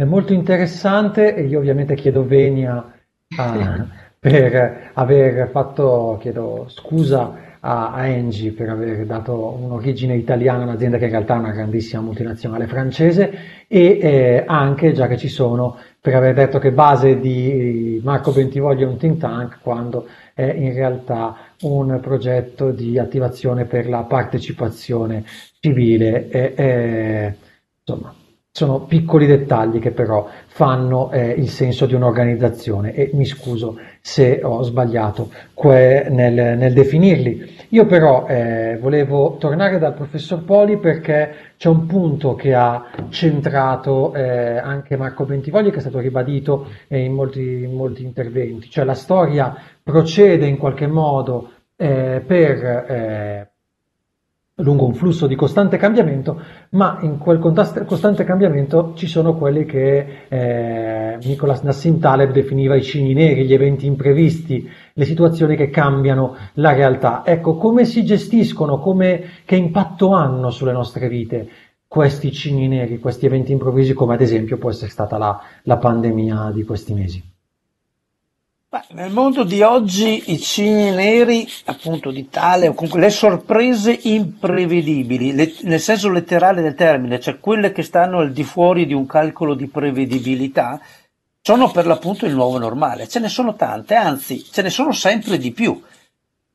È molto interessante e io ovviamente chiedo venia a, per aver fatto, chiedo scusa a, a Engie per aver dato un'origine italiana a un'azienda che in realtà è una grandissima multinazionale francese e eh, anche, già che ci sono, per aver detto che base di Marco Bentivoglio è un think tank quando è in realtà un progetto di attivazione per la partecipazione civile. E, e, insomma, sono piccoli dettagli che però fanno eh, il senso di un'organizzazione e mi scuso se ho sbagliato nel, nel, definirli. Io però eh, volevo tornare dal professor Poli perché c'è un punto che ha centrato eh, anche Marco Bentivogli che è stato ribadito eh, in molti, in, molti, interventi, cioè la storia procede in qualche modo eh, per eh, lungo un flusso di costante cambiamento, ma in quel costante cambiamento ci sono quelli che eh, Nicolas Nassim Taleb definiva i cigni neri, gli eventi imprevisti, le situazioni che cambiano la realtà. Ecco, come si gestiscono, come, che impatto hanno sulle nostre vite questi cigni neri, questi eventi improvvisi, come ad esempio può essere stata la, la pandemia di questi mesi? Beh, nel mondo di oggi i cigni neri, appunto di tale, o comunque le sorprese imprevedibili, le, nel senso letterale del termine, cioè quelle che stanno al di fuori di un calcolo di prevedibilità, sono per l'appunto il nuovo normale. Ce ne sono tante, anzi, ce ne sono sempre di più.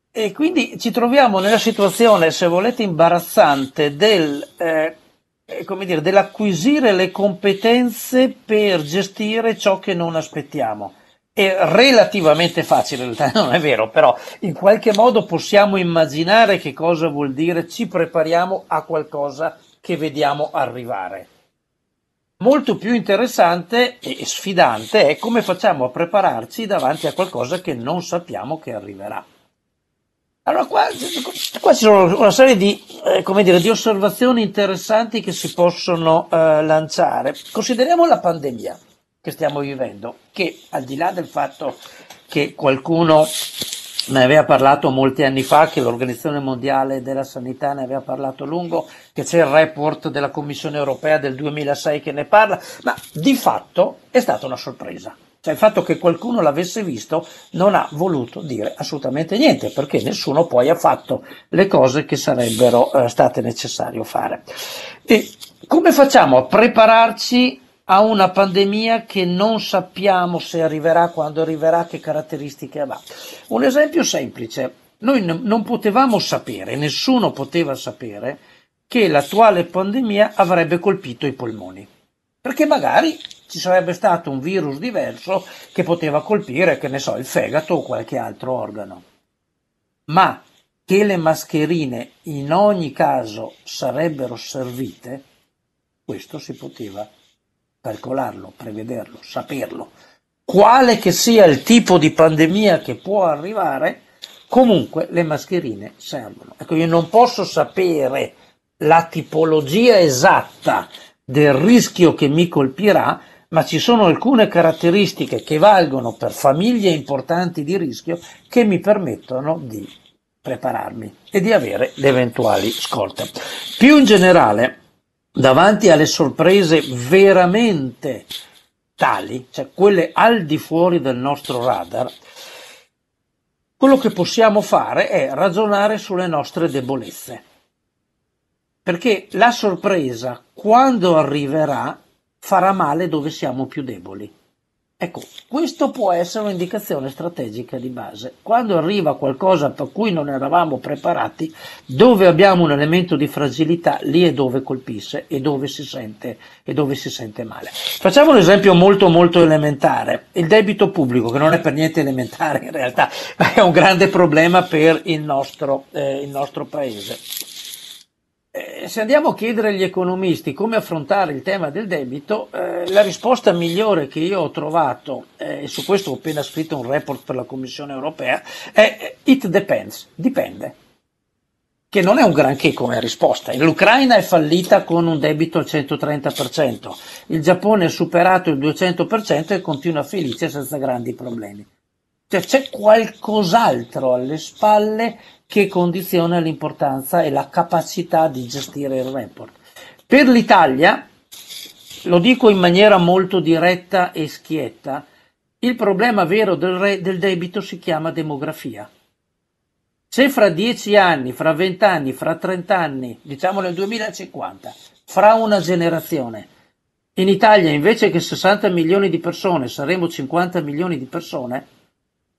E quindi ci troviamo nella situazione, se volete, imbarazzante del, eh, dire, dell'acquisire le competenze per gestire ciò che non aspettiamo è relativamente facile, in realtà non è vero, però in qualche modo possiamo immaginare che cosa vuol dire ci prepariamo a qualcosa che vediamo arrivare. Molto più interessante e sfidante è come facciamo a prepararci davanti a qualcosa che non sappiamo che arriverà. Allora, qua, qua ci sono una serie di, eh, dire, di, osservazioni interessanti che si possono eh, lanciare. Consideriamo la pandemia che stiamo vivendo, che al di là del fatto che qualcuno ne aveva parlato molti anni fa, che l'Organizzazione Mondiale della Sanità ne aveva parlato a lungo, che c'è il report della Commissione Europea del 2006 che ne parla, ma di fatto è stata una sorpresa. Cioè il fatto che qualcuno l'avesse visto non ha voluto dire assolutamente niente, perché nessuno poi ha fatto le cose che sarebbero eh, state necessario fare. E come facciamo a prepararci a una pandemia che non sappiamo se arriverà, quando arriverà, che caratteristiche avrà. Un esempio semplice, noi n- non potevamo sapere, nessuno poteva sapere, che l'attuale pandemia avrebbe colpito i polmoni, perché magari ci sarebbe stato un virus diverso che poteva colpire, che ne so, il fegato o qualche altro organo. Ma che le mascherine in ogni caso sarebbero servite, questo si poteva calcolarlo, prevederlo, saperlo, quale che sia il tipo di pandemia che può arrivare, comunque le mascherine servono. Ecco, io non posso sapere la tipologia esatta del rischio che mi colpirà, ma ci sono alcune caratteristiche che valgono per famiglie importanti di rischio che mi permettono di prepararmi e di avere le eventuali scorte. Più in generale, davanti alle sorprese veramente tali, cioè quelle al di fuori del nostro radar, quello che possiamo fare è ragionare sulle nostre debolezze. Perché la sorpresa, quando arriverà, farà male dove siamo più deboli. Ecco, questo può essere un'indicazione strategica di base. Quando arriva qualcosa per cui non eravamo preparati, dove abbiamo un elemento di fragilità, lì è dove colpisce e dove si sente, e dove si sente male. Facciamo un esempio molto molto elementare. Il debito pubblico, che non è per niente elementare in realtà, ma è un grande problema per il nostro, eh, il nostro paese. Eh, se andiamo a chiedere agli economisti come affrontare il tema del debito, eh, la risposta migliore che io ho trovato, eh, e su questo ho appena scritto un report per la Commissione europea, è it depends, dipende. Che non è un granché come risposta. L'Ucraina è fallita con un debito al 130%, il Giappone ha superato il 200% e continua felice senza grandi problemi. Cioè c'è qualcos'altro alle spalle che condiziona l'importanza e la capacità di gestire il report. Per l'Italia lo dico in maniera molto diretta e schietta, il problema vero del, re, del debito si chiama demografia. Se fra dieci anni, fra vent'anni, fra trent'anni, diciamo nel 2050, fra una generazione, in Italia invece che 60 milioni di persone saremo 50 milioni di persone,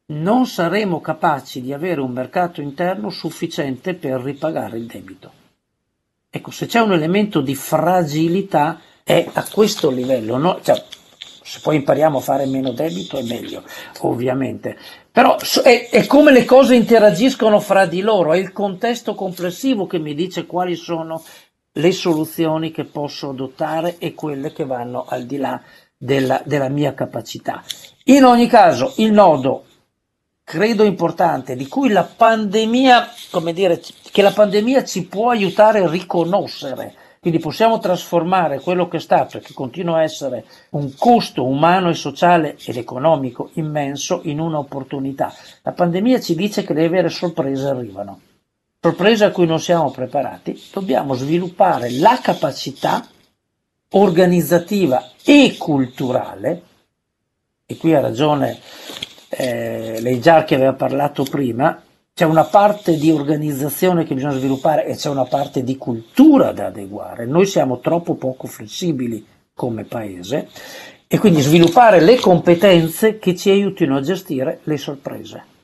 non saremo capaci di avere un mercato interno sufficiente per ripagare il debito. Ecco, se c'è un elemento di fragilità è a questo livello, no? cioè, se poi impariamo a fare meno debito è meglio, ovviamente. Però è, è, come le cose interagiscono fra di loro, è il contesto complessivo che mi dice quali sono le soluzioni che posso adottare e quelle che vanno al di là della, della mia capacità. In ogni caso, il nodo credo importante di cui la pandemia, come dire, che la pandemia ci può aiutare a riconoscere quindi possiamo trasformare quello che è stato e che continua a essere un costo umano e sociale ed economico immenso in un'opportunità. La pandemia ci dice che le vere sorprese arrivano. Sorprese a cui non siamo preparati. Dobbiamo sviluppare la capacità organizzativa e culturale, e qui ha ragione eh, lei già che aveva parlato prima, c'è una parte di organizzazione che bisogna sviluppare e c'è una parte di cultura da adeguare. Noi siamo troppo poco flessibili come paese e quindi sviluppare le competenze che ci aiutino a gestire le sorprese.